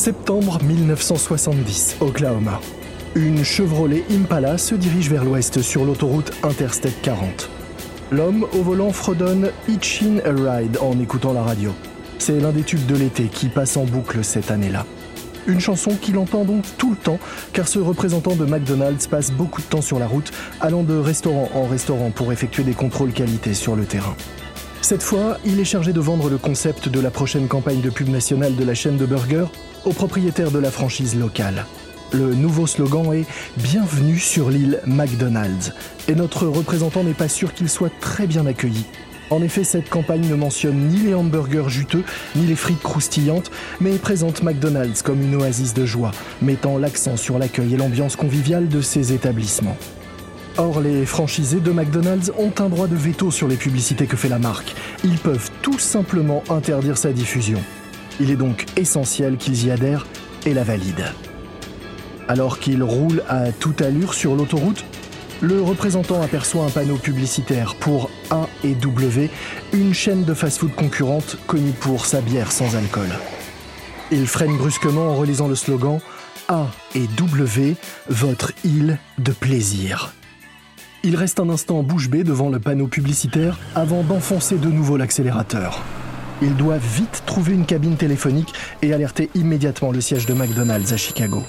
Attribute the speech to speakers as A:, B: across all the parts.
A: Septembre 1970, Oklahoma. Une Chevrolet Impala se dirige vers l'ouest sur l'autoroute Interstate 40. L'homme au volant fredonne Itchin a Ride en écoutant la radio. C'est l'un des tubes de l'été qui passe en boucle cette année-là. Une chanson qu'il entend donc tout le temps, car ce représentant de McDonald's passe beaucoup de temps sur la route, allant de restaurant en restaurant pour effectuer des contrôles qualité sur le terrain. Cette fois, il est chargé de vendre le concept de la prochaine campagne de pub nationale de la chaîne de burgers aux propriétaires de la franchise locale. Le nouveau slogan est Bienvenue sur l'île McDonald's. Et notre représentant n'est pas sûr qu'il soit très bien accueilli. En effet, cette campagne ne mentionne ni les hamburgers juteux, ni les frites croustillantes, mais présente McDonald's comme une oasis de joie, mettant l'accent sur l'accueil et l'ambiance conviviale de ses établissements. Or, les franchisés de McDonald's ont un droit de veto sur les publicités que fait la marque. Ils peuvent tout simplement interdire sa diffusion. Il est donc essentiel qu'ils y adhèrent et la valident. Alors qu'ils roulent à toute allure sur l'autoroute, le représentant aperçoit un panneau publicitaire pour A et W, une chaîne de fast-food concurrente connue pour sa bière sans alcool. Il freine brusquement en relisant le slogan A et W, votre île de plaisir. Il reste un instant bouche bée devant le panneau publicitaire avant d'enfoncer de nouveau l'accélérateur. Il doit vite trouver une cabine téléphonique et alerter immédiatement le siège de McDonald's à Chicago.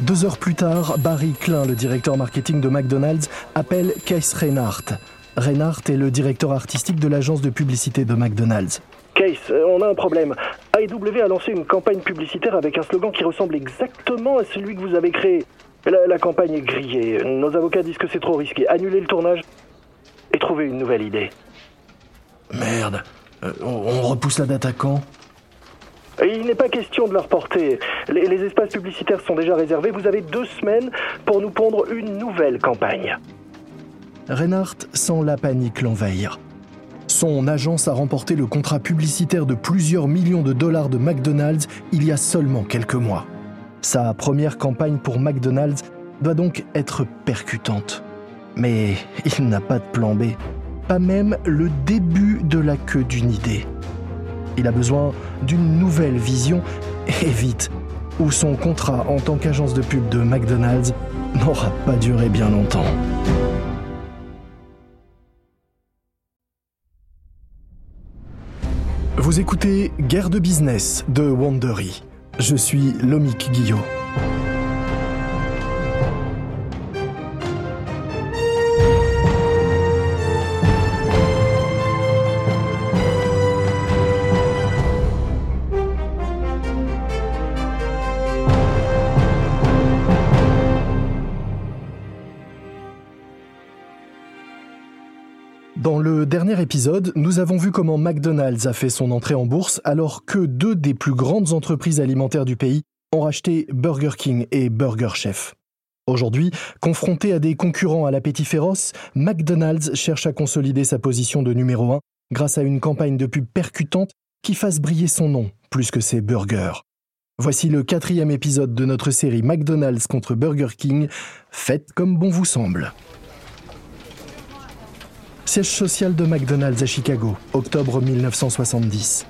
A: Deux heures plus tard, Barry Klein, le directeur marketing de McDonald's, appelle Case Reinhardt. Reinhardt est le directeur artistique de l'agence de publicité de McDonald's.
B: Case, euh, on a un problème. AEW a lancé une campagne publicitaire avec un slogan qui ressemble exactement à celui que vous avez créé. La, la campagne est grillée. Nos avocats disent que c'est trop risqué. Annulez le tournage et trouvez une nouvelle idée.
A: Merde, euh, on, on repousse la date à quand?
B: Il n'est pas question de leur porter. Les, les espaces publicitaires sont déjà réservés. Vous avez deux semaines pour nous pondre une nouvelle campagne.
A: Reinhardt sent la panique l'envahir. Son agence a remporté le contrat publicitaire de plusieurs millions de dollars de McDonald's il y a seulement quelques mois. Sa première campagne pour McDonald's doit donc être percutante. Mais il n'a pas de plan B, pas même le début de la queue d'une idée. Il a besoin d'une nouvelle vision, et vite, ou son contrat en tant qu'agence de pub de McDonald's n'aura pas duré bien longtemps. Vous écoutez Guerre de business de Wandery. Je suis Lomik Guillot. Épisode, nous avons vu comment McDonald's a fait son entrée en bourse alors que deux des plus grandes entreprises alimentaires du pays ont racheté Burger King et Burger Chef. Aujourd'hui, confronté à des concurrents à l'appétit féroce, McDonald's cherche à consolider sa position de numéro 1 grâce à une campagne de pub percutante qui fasse briller son nom plus que ses burgers. Voici le quatrième épisode de notre série McDonald's contre Burger King. Faites comme bon vous semble. Siège social de McDonald's à Chicago, octobre 1970.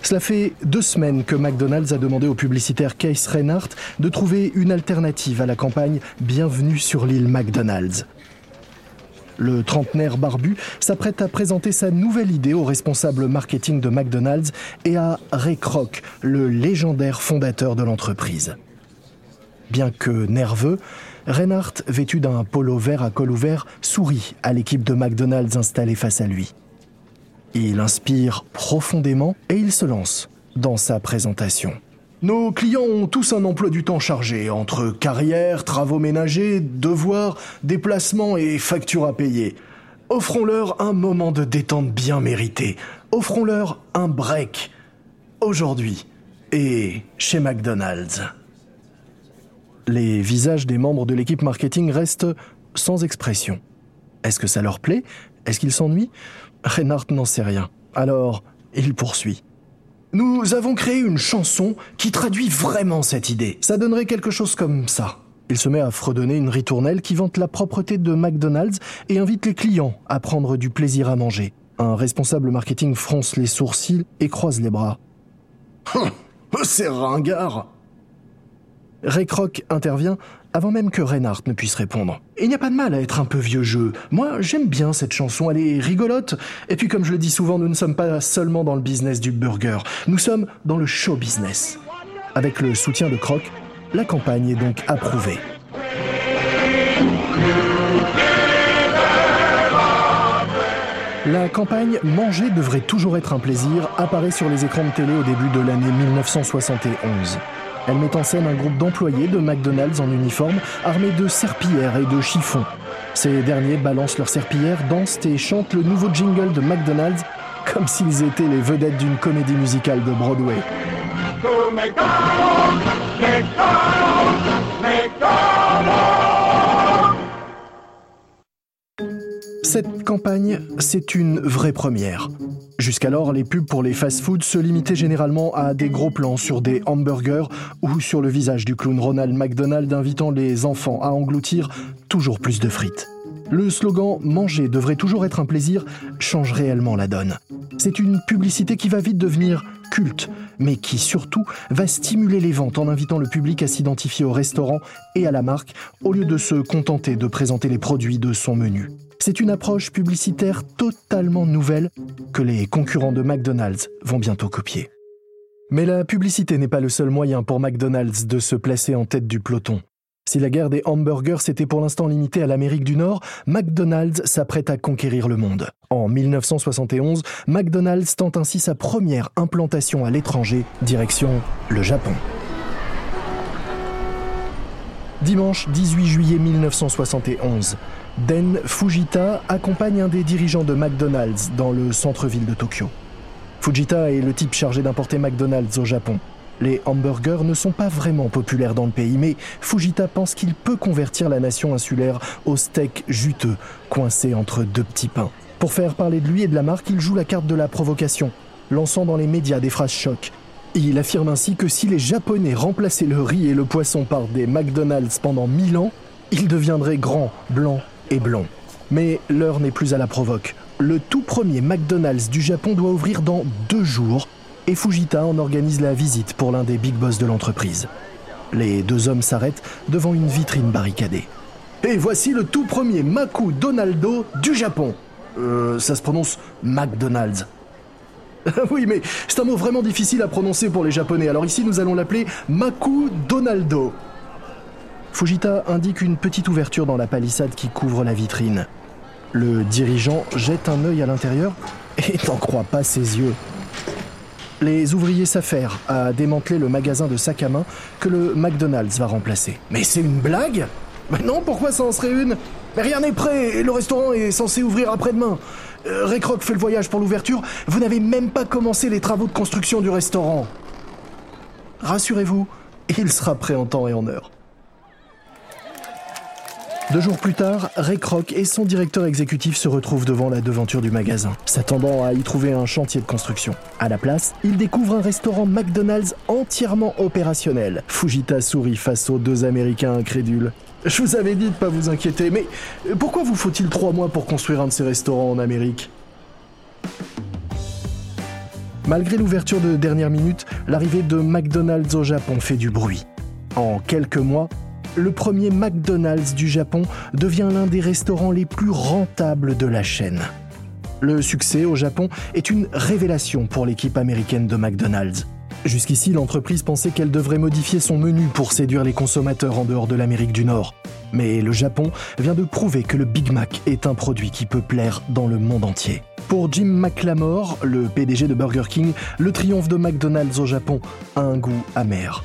A: Cela fait deux semaines que McDonald's a demandé au publicitaire Case Reinhardt de trouver une alternative à la campagne Bienvenue sur l'île McDonald's. Le trentenaire barbu s'apprête à présenter sa nouvelle idée au responsable marketing de McDonald's et à Ray Kroc, le légendaire fondateur de l'entreprise. Bien que nerveux, Reinhardt, vêtu d'un polo vert à col ouvert, sourit à l'équipe de McDonald's installée face à lui. Il inspire profondément et il se lance dans sa présentation. Nos clients ont tous un emploi du temps chargé, entre carrière, travaux ménagers, devoirs, déplacements et factures à payer. Offrons-leur un moment de détente bien mérité. Offrons-leur un break. Aujourd'hui. Et chez McDonald's. Les visages des membres de l'équipe marketing restent sans expression. Est-ce que ça leur plaît? Est-ce qu'ils s'ennuient? Reinhardt n'en sait rien. Alors, il poursuit. Nous avons créé une chanson qui traduit vraiment cette idée. Ça donnerait quelque chose comme ça. Il se met à fredonner une ritournelle qui vante la propreté de McDonald's et invite les clients à prendre du plaisir à manger. Un responsable marketing fronce les sourcils et croise les bras. Hum, C'est ringard Ray Kroc intervient avant même que Reinhardt ne puisse répondre. Il n'y a pas de mal à être un peu vieux jeu. Moi, j'aime bien cette chanson, elle est rigolote. Et puis, comme je le dis souvent, nous ne sommes pas seulement dans le business du burger, nous sommes dans le show business. Avec le soutien de Kroc, la campagne est donc approuvée. La campagne Manger devrait toujours être un plaisir apparaît sur les écrans de télé au début de l'année 1971. Elle met en scène un groupe d'employés de McDonald's en uniforme, armés de serpillères et de chiffons. Ces derniers balancent leurs serpillères, dansent et chantent le nouveau jingle de McDonald's comme s'ils étaient les vedettes d'une comédie musicale de Broadway. Cette campagne, c'est une vraie première. Jusqu'alors, les pubs pour les fast-foods se limitaient généralement à des gros plans sur des hamburgers ou sur le visage du clown Ronald McDonald invitant les enfants à engloutir toujours plus de frites. Le slogan Manger devrait toujours être un plaisir change réellement la donne. C'est une publicité qui va vite devenir culte, mais qui surtout va stimuler les ventes en invitant le public à s'identifier au restaurant et à la marque au lieu de se contenter de présenter les produits de son menu. C'est une approche publicitaire totalement nouvelle que les concurrents de McDonald's vont bientôt copier. Mais la publicité n'est pas le seul moyen pour McDonald's de se placer en tête du peloton. Si la guerre des hamburgers s'était pour l'instant limitée à l'Amérique du Nord, McDonald's s'apprête à conquérir le monde. En 1971, McDonald's tente ainsi sa première implantation à l'étranger, direction le Japon. Dimanche 18 juillet 1971, Den Fujita accompagne un des dirigeants de McDonald's dans le centre-ville de Tokyo. Fujita est le type chargé d'importer McDonald's au Japon. Les hamburgers ne sont pas vraiment populaires dans le pays, mais Fujita pense qu'il peut convertir la nation insulaire au steak juteux, coincé entre deux petits pains. Pour faire parler de lui et de la marque, il joue la carte de la provocation, lançant dans les médias des phrases chocs. Il affirme ainsi que si les Japonais remplaçaient le riz et le poisson par des McDonald's pendant mille ans, ils deviendraient grands, blancs blond. Mais l'heure n'est plus à la provoque. Le tout premier McDonald's du Japon doit ouvrir dans deux jours et Fujita en organise la visite pour l'un des big boss de l'entreprise. Les deux hommes s'arrêtent devant une vitrine barricadée. Et voici le tout premier Maku Donaldo du Japon. Euh, ça se prononce McDonald's. oui, mais c'est un mot vraiment difficile à prononcer pour les Japonais. Alors ici, nous allons l'appeler Maku Donaldo. Fujita indique une petite ouverture dans la palissade qui couvre la vitrine. Le dirigeant jette un œil à l'intérieur et n'en croit pas ses yeux. Les ouvriers s'affairent à démanteler le magasin de sacs à main que le McDonald's va remplacer. Mais c'est une blague? Mais non, pourquoi ça en serait une? Mais rien n'est prêt et le restaurant est censé ouvrir après-demain. Euh, Ray fait le voyage pour l'ouverture, vous n'avez même pas commencé les travaux de construction du restaurant. Rassurez-vous, il sera prêt en temps et en heure. Deux jours plus tard, Ray Kroc et son directeur exécutif se retrouvent devant la devanture du magasin, s'attendant à y trouver un chantier de construction. À la place, ils découvrent un restaurant McDonald's entièrement opérationnel. Fujita sourit face aux deux Américains incrédules. Je vous avais dit de pas vous inquiéter, mais pourquoi vous faut-il trois mois pour construire un de ces restaurants en Amérique? Malgré l'ouverture de dernière minute, l'arrivée de McDonald's au Japon fait du bruit. En quelques mois, le premier McDonald's du Japon devient l'un des restaurants les plus rentables de la chaîne. Le succès au Japon est une révélation pour l'équipe américaine de McDonald's. Jusqu'ici, l'entreprise pensait qu'elle devrait modifier son menu pour séduire les consommateurs en dehors de l'Amérique du Nord. Mais le Japon vient de prouver que le Big Mac est un produit qui peut plaire dans le monde entier. Pour Jim McLamore, le PDG de Burger King, le triomphe de McDonald's au Japon a un goût amer.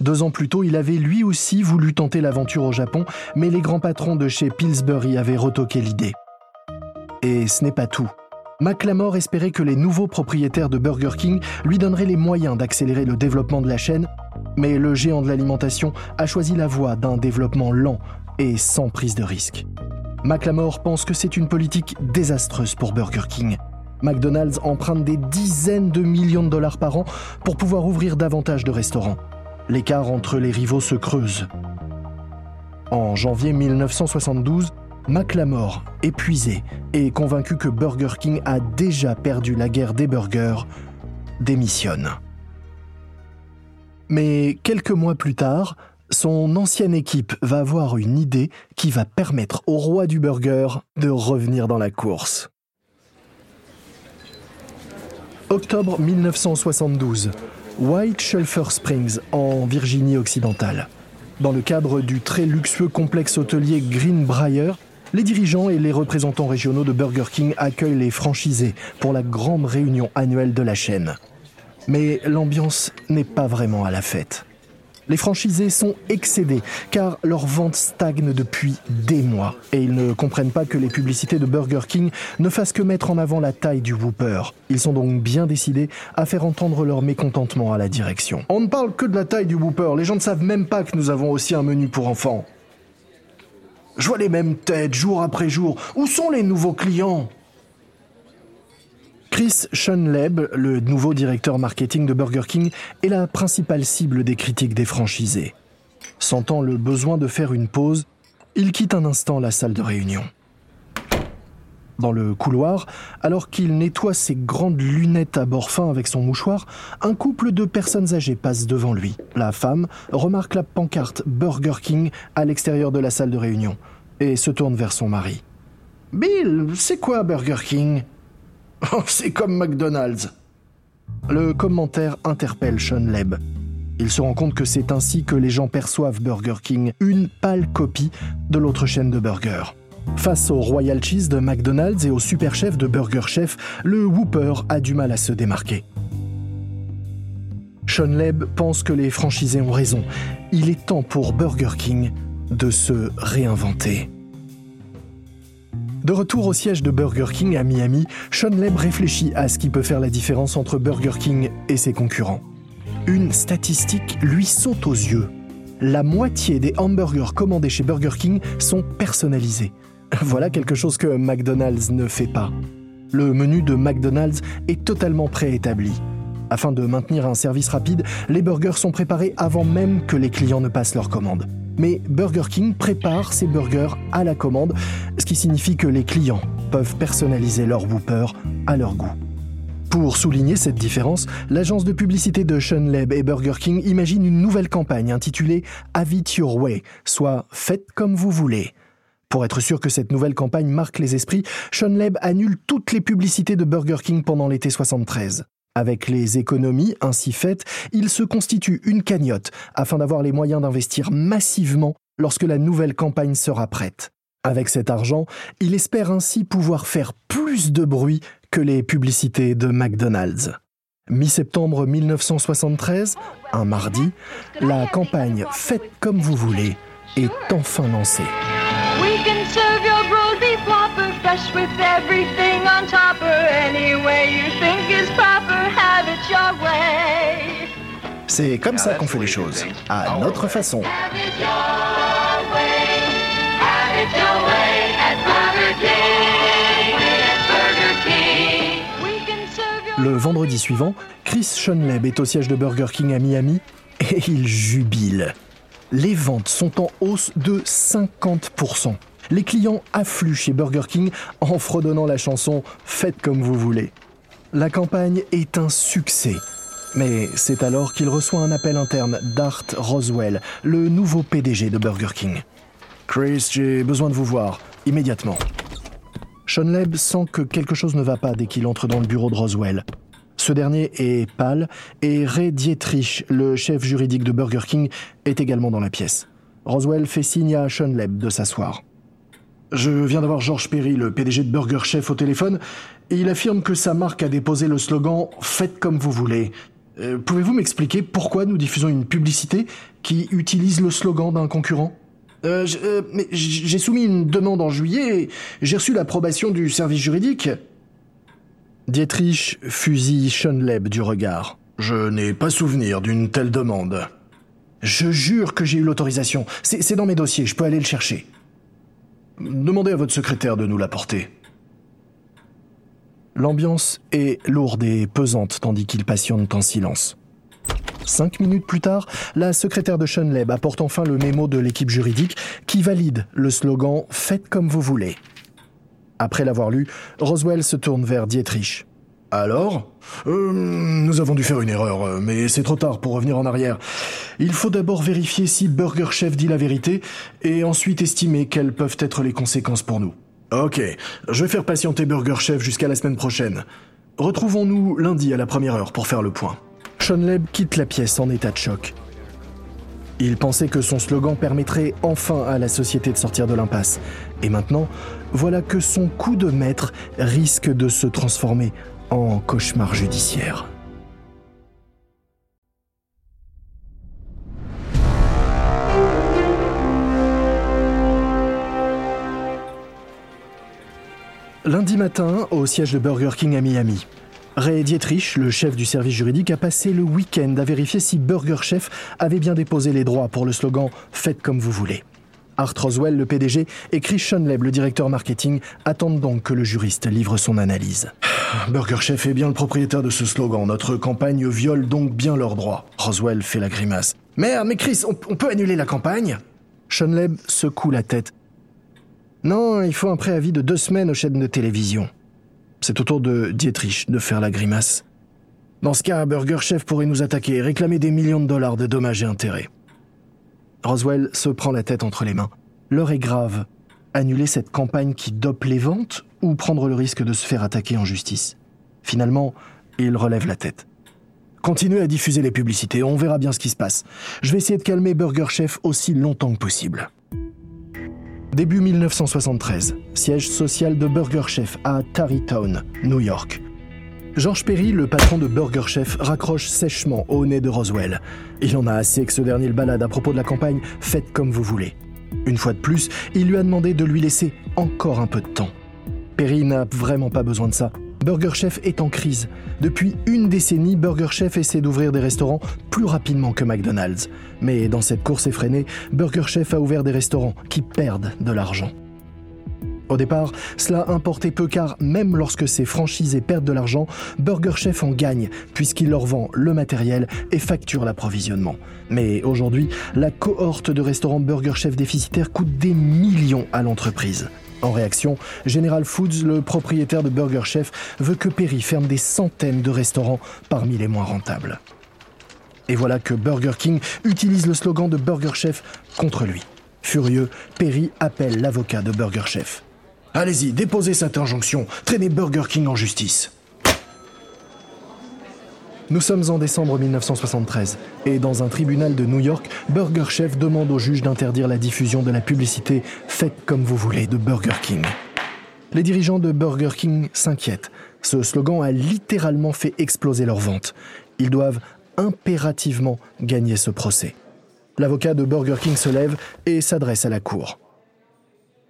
A: Deux ans plus tôt, il avait lui aussi voulu tenter l'aventure au Japon, mais les grands patrons de chez Pillsbury avaient retoqué l'idée. Et ce n'est pas tout. McLamore espérait que les nouveaux propriétaires de Burger King lui donneraient les moyens d'accélérer le développement de la chaîne, mais le géant de l'alimentation a choisi la voie d'un développement lent et sans prise de risque. McLamore pense que c'est une politique désastreuse pour Burger King. McDonald's emprunte des dizaines de millions de dollars par an pour pouvoir ouvrir davantage de restaurants l'écart entre les rivaux se creuse. En janvier 1972, McLamore, épuisé et convaincu que Burger King a déjà perdu la guerre des burgers, démissionne. Mais quelques mois plus tard, son ancienne équipe va avoir une idée qui va permettre au roi du burger de revenir dans la course. Octobre 1972, White Sulphur Springs, en Virginie occidentale. Dans le cadre du très luxueux complexe hôtelier Greenbrier, les dirigeants et les représentants régionaux de Burger King accueillent les franchisés pour la grande réunion annuelle de la chaîne. Mais l'ambiance n'est pas vraiment à la fête. Les franchisés sont excédés car leurs ventes stagnent depuis des mois et ils ne comprennent pas que les publicités de Burger King ne fassent que mettre en avant la taille du Whopper. Ils sont donc bien décidés à faire entendre leur mécontentement à la direction. On ne parle que de la taille du Whopper, les gens ne savent même pas que nous avons aussi un menu pour enfants. Je vois les mêmes têtes jour après jour. Où sont les nouveaux clients? Chris Schoenleb, le nouveau directeur marketing de Burger King, est la principale cible des critiques des franchisés. Sentant le besoin de faire une pause, il quitte un instant la salle de réunion. Dans le couloir, alors qu'il nettoie ses grandes lunettes à bord fin avec son mouchoir, un couple de personnes âgées passe devant lui. La femme remarque la pancarte Burger King à l'extérieur de la salle de réunion et se tourne vers son mari. Bill, c'est quoi Burger King? Oh, c'est comme McDonald's. Le commentaire interpelle Sean Leb. Il se rend compte que c'est ainsi que les gens perçoivent Burger King, une pâle copie de l'autre chaîne de burgers. Face au Royal Cheese de McDonald's et au Super Chef de Burger Chef, le Whooper a du mal à se démarquer. Sean Leb pense que les franchisés ont raison. Il est temps pour Burger King de se réinventer. De retour au siège de Burger King à Miami, Sean Leb réfléchit à ce qui peut faire la différence entre Burger King et ses concurrents. Une statistique lui saute aux yeux. La moitié des hamburgers commandés chez Burger King sont personnalisés. Voilà quelque chose que McDonald's ne fait pas. Le menu de McDonald's est totalement préétabli. Afin de maintenir un service rapide, les burgers sont préparés avant même que les clients ne passent leur commande mais Burger King prépare ses burgers à la commande, ce qui signifie que les clients peuvent personnaliser leur Whopper à leur goût. Pour souligner cette différence, l'agence de publicité de Sean Leb et Burger King imagine une nouvelle campagne intitulée Have it your way, soit Faites comme vous voulez. Pour être sûr que cette nouvelle campagne marque les esprits, Sean annule toutes les publicités de Burger King pendant l'été 73. Avec les économies ainsi faites, il se constitue une cagnotte afin d'avoir les moyens d'investir massivement lorsque la nouvelle campagne sera prête. Avec cet argent, il espère ainsi pouvoir faire plus de bruit que les publicités de McDonald's. Mi-septembre 1973, un mardi, la campagne Faites comme vous voulez est enfin lancée. C'est comme ça qu'on fait les choses, à notre façon. Le vendredi suivant, Chris Schoenleb est au siège de Burger King à Miami et il jubile. Les ventes sont en hausse de 50%. Les clients affluent chez Burger King en fredonnant la chanson Faites comme vous voulez. La campagne est un succès. Mais c'est alors qu'il reçoit un appel interne d'Art Roswell, le nouveau PDG de Burger King. Chris, j'ai besoin de vous voir, immédiatement. Sean sent que quelque chose ne va pas dès qu'il entre dans le bureau de Roswell. Ce dernier est pâle et Ray Dietrich, le chef juridique de Burger King, est également dans la pièce. Roswell fait signe à Sean de s'asseoir. Je viens d'avoir George Perry, le PDG de Burger Chef, au téléphone, il affirme que sa marque a déposé le slogan Faites comme vous voulez. Euh, pouvez-vous m'expliquer pourquoi nous diffusons une publicité qui utilise le slogan d'un concurrent? Euh, euh, J'ai soumis une demande en juillet et j'ai reçu l'approbation du service juridique. Dietrich fusille Schoenleb du regard. Je n'ai pas souvenir d'une telle demande. Je jure que j'ai eu l'autorisation. C'est dans mes dossiers, je peux aller le chercher. Demandez à votre secrétaire de nous l'apporter. L'ambiance est lourde et pesante tandis qu'ils patientent en silence. Cinq minutes plus tard, la secrétaire de Schoenleb apporte enfin le mémo de l'équipe juridique qui valide le slogan Faites comme vous voulez. Après l'avoir lu, Roswell se tourne vers Dietrich. Alors? Euh, Nous avons dû faire une erreur, mais c'est trop tard pour revenir en arrière. Il faut d'abord vérifier si Burger Chef dit la vérité, et ensuite estimer quelles peuvent être les conséquences pour nous. Ok, je vais faire patienter Burger Chef jusqu'à la semaine prochaine. Retrouvons-nous lundi à la première heure pour faire le point. Sean Leb quitte la pièce en état de choc. Il pensait que son slogan permettrait enfin à la société de sortir de l'impasse. Et maintenant, voilà que son coup de maître risque de se transformer en cauchemar judiciaire. Lundi matin, au siège de Burger King à Miami, Ray Dietrich, le chef du service juridique, a passé le week-end à vérifier si Burger Chef avait bien déposé les droits pour le slogan Faites comme vous voulez. Art Roswell, le PDG, et Chris Schonleb, le directeur marketing, attendent donc que le juriste livre son analyse. Burger Chef est bien le propriétaire de ce slogan. Notre campagne viole donc bien leurs droits. Roswell fait la grimace. Merde, mais Chris, on, peut annuler la campagne? Schonleb secoue la tête. Non, il faut un préavis de deux semaines aux chaînes de télévision. C'est au tour de Dietrich de faire la grimace. Dans ce cas, Burger Chef pourrait nous attaquer et réclamer des millions de dollars de dommages et intérêts. Roswell se prend la tête entre les mains. L'heure est grave. Annuler cette campagne qui dope les ventes ou prendre le risque de se faire attaquer en justice? Finalement, il relève la tête. Continuez à diffuser les publicités, on verra bien ce qui se passe. Je vais essayer de calmer Burger Chef aussi longtemps que possible. Début 1973, siège social de Burger Chef à Tarrytown, New York. George Perry, le patron de Burger Chef, raccroche sèchement au nez de Roswell. Il en a assez que ce dernier le balade à propos de la campagne Faites comme vous voulez. Une fois de plus, il lui a demandé de lui laisser encore un peu de temps. Perry n'a vraiment pas besoin de ça. Burger Chef est en crise. Depuis une décennie, Burger Chef essaie d'ouvrir des restaurants plus rapidement que McDonald's. Mais dans cette course effrénée, Burger Chef a ouvert des restaurants qui perdent de l'argent. Au départ, cela importait peu car même lorsque ces franchisés perdent de l'argent, Burger Chef en gagne puisqu'il leur vend le matériel et facture l'approvisionnement. Mais aujourd'hui, la cohorte de restaurants Burger Chef déficitaires coûte des millions à l'entreprise. En réaction, General Foods, le propriétaire de Burger Chef, veut que Perry ferme des centaines de restaurants parmi les moins rentables. Et voilà que Burger King utilise le slogan de Burger Chef contre lui. Furieux, Perry appelle l'avocat de Burger Chef. Allez-y, déposez cette injonction, traînez Burger King en justice. Nous sommes en décembre 1973 et dans un tribunal de New York, Burger Chef demande au juge d'interdire la diffusion de la publicité Faites comme vous voulez de Burger King. Les dirigeants de Burger King s'inquiètent. Ce slogan a littéralement fait exploser leurs ventes. Ils doivent impérativement gagner ce procès. L'avocat de Burger King se lève et s'adresse à la cour.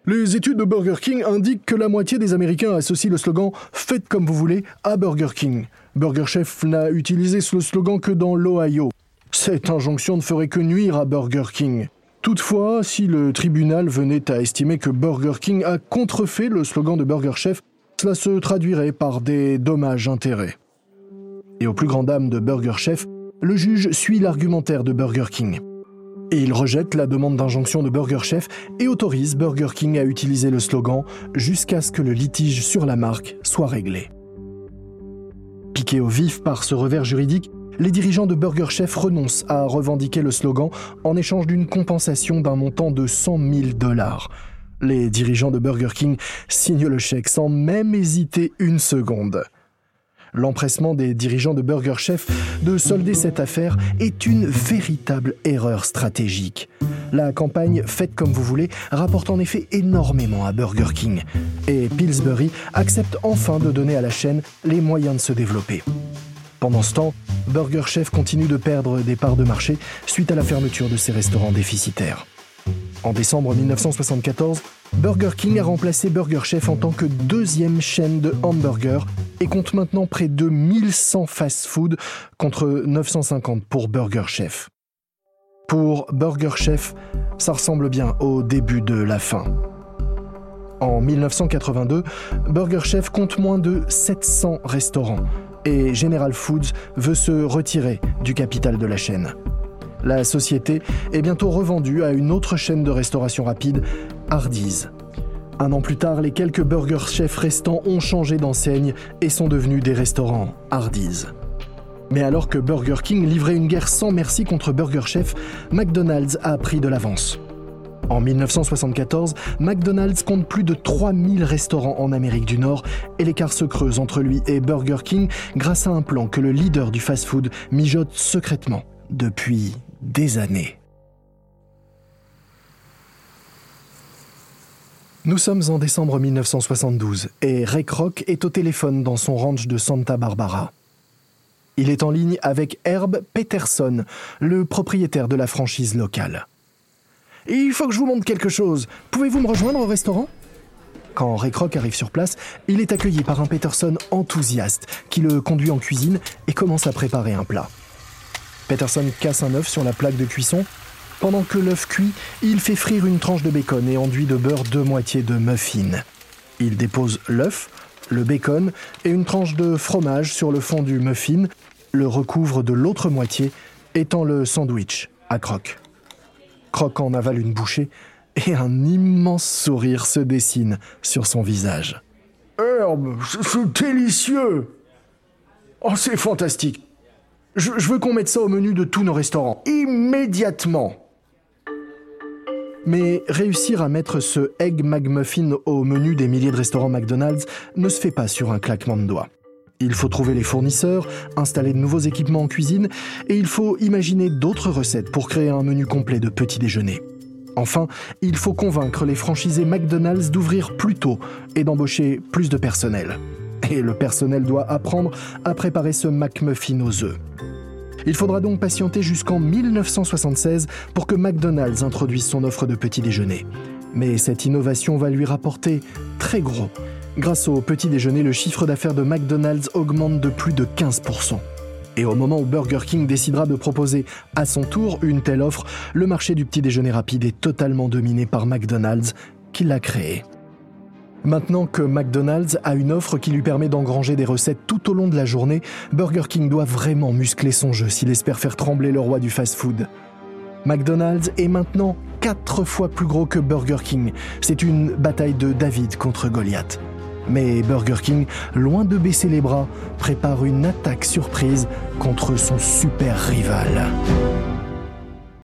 A: Les études de Burger King indiquent que la moitié des Américains associent le slogan Faites comme vous voulez à Burger King. Burger Chef n'a utilisé ce slogan que dans l'Ohio. Cette injonction ne ferait que nuire à Burger King. Toutefois, si le tribunal venait à estimer que Burger King a contrefait le slogan de Burger Chef, cela se traduirait par des dommages intérêts. Et au plus grand dam de Burger Chef, le juge suit l'argumentaire de Burger King. Et il rejette la demande d'injonction de Burger Chef et autorise Burger King à utiliser le slogan jusqu'à ce que le litige sur la marque soit réglé. Piqués au vif par ce revers juridique, les dirigeants de Burger Chef renoncent à revendiquer le slogan en échange d'une compensation d'un montant de 100 000 dollars. Les dirigeants de Burger King signent le chèque sans même hésiter une seconde. L'empressement des dirigeants de Burger Chef de solder cette affaire est une véritable erreur stratégique. La campagne Faites comme vous voulez rapporte en effet énormément à Burger King. Et Pillsbury accepte enfin de donner à la chaîne les moyens de se développer. Pendant ce temps, Burger Chef continue de perdre des parts de marché suite à la fermeture de ses restaurants déficitaires. En décembre 1974, Burger King a remplacé Burger Chef en tant que deuxième chaîne de hamburgers et compte maintenant près de 1100 fast-food contre 950 pour Burger Chef. Pour Burger Chef, ça ressemble bien au début de la fin. En 1982, Burger Chef compte moins de 700 restaurants et General Foods veut se retirer du capital de la chaîne. La société est bientôt revendue à une autre chaîne de restauration rapide, Hardee's. Un an plus tard, les quelques burger chefs restants ont changé d'enseigne et sont devenus des restaurants Hardee's. Mais alors que Burger King livrait une guerre sans merci contre Burger Chef, McDonald's a pris de l'avance. En 1974, McDonald's compte plus de 3000 restaurants en Amérique du Nord et l'écart se creuse entre lui et Burger King grâce à un plan que le leader du fast-food mijote secrètement depuis des années. Nous sommes en décembre 1972 et Ray Kroc est au téléphone dans son ranch de Santa Barbara. Il est en ligne avec Herb Peterson, le propriétaire de la franchise locale. Il faut que je vous montre quelque chose. Pouvez-vous me rejoindre au restaurant? Quand Ray Kroc arrive sur place, il est accueilli par un Peterson enthousiaste qui le conduit en cuisine et commence à préparer un plat. Peterson casse un œuf sur la plaque de cuisson pendant que l'œuf cuit, il fait frire une tranche de bacon et enduit de beurre deux moitiés de muffin. Il dépose l'œuf, le bacon et une tranche de fromage sur le fond du muffin, le recouvre de l'autre moitié, étant le sandwich à croque. Croque en avale une bouchée et un immense sourire se dessine sur son visage.
C: Herbe, c'est délicieux Oh, c'est fantastique je veux qu'on mette ça au menu de tous nos restaurants. Immédiatement
A: mais réussir à mettre ce Egg McMuffin au menu des milliers de restaurants McDonald's ne se fait pas sur un claquement de doigts. Il faut trouver les fournisseurs, installer de nouveaux équipements en cuisine, et il faut imaginer d'autres recettes pour créer un menu complet de petit déjeuner. Enfin, il faut convaincre les franchisés McDonald's d'ouvrir plus tôt et d'embaucher plus de personnel. Et le personnel doit apprendre à préparer ce McMuffin aux œufs. Il faudra donc patienter jusqu'en 1976 pour que McDonald's introduise son offre de petit déjeuner. Mais cette innovation va lui rapporter très gros. Grâce au petit déjeuner, le chiffre d'affaires de McDonald's augmente de plus de 15%. Et au moment où Burger King décidera de proposer à son tour une telle offre, le marché du petit déjeuner rapide est totalement dominé par McDonald's, qui l'a créé. Maintenant que McDonald's a une offre qui lui permet d'engranger des recettes tout au long de la journée, Burger King doit vraiment muscler son jeu s'il espère faire trembler le roi du fast-food. McDonald's est maintenant quatre fois plus gros que Burger King. C'est une bataille de David contre Goliath. Mais Burger King, loin de baisser les bras, prépare une attaque surprise contre son super rival.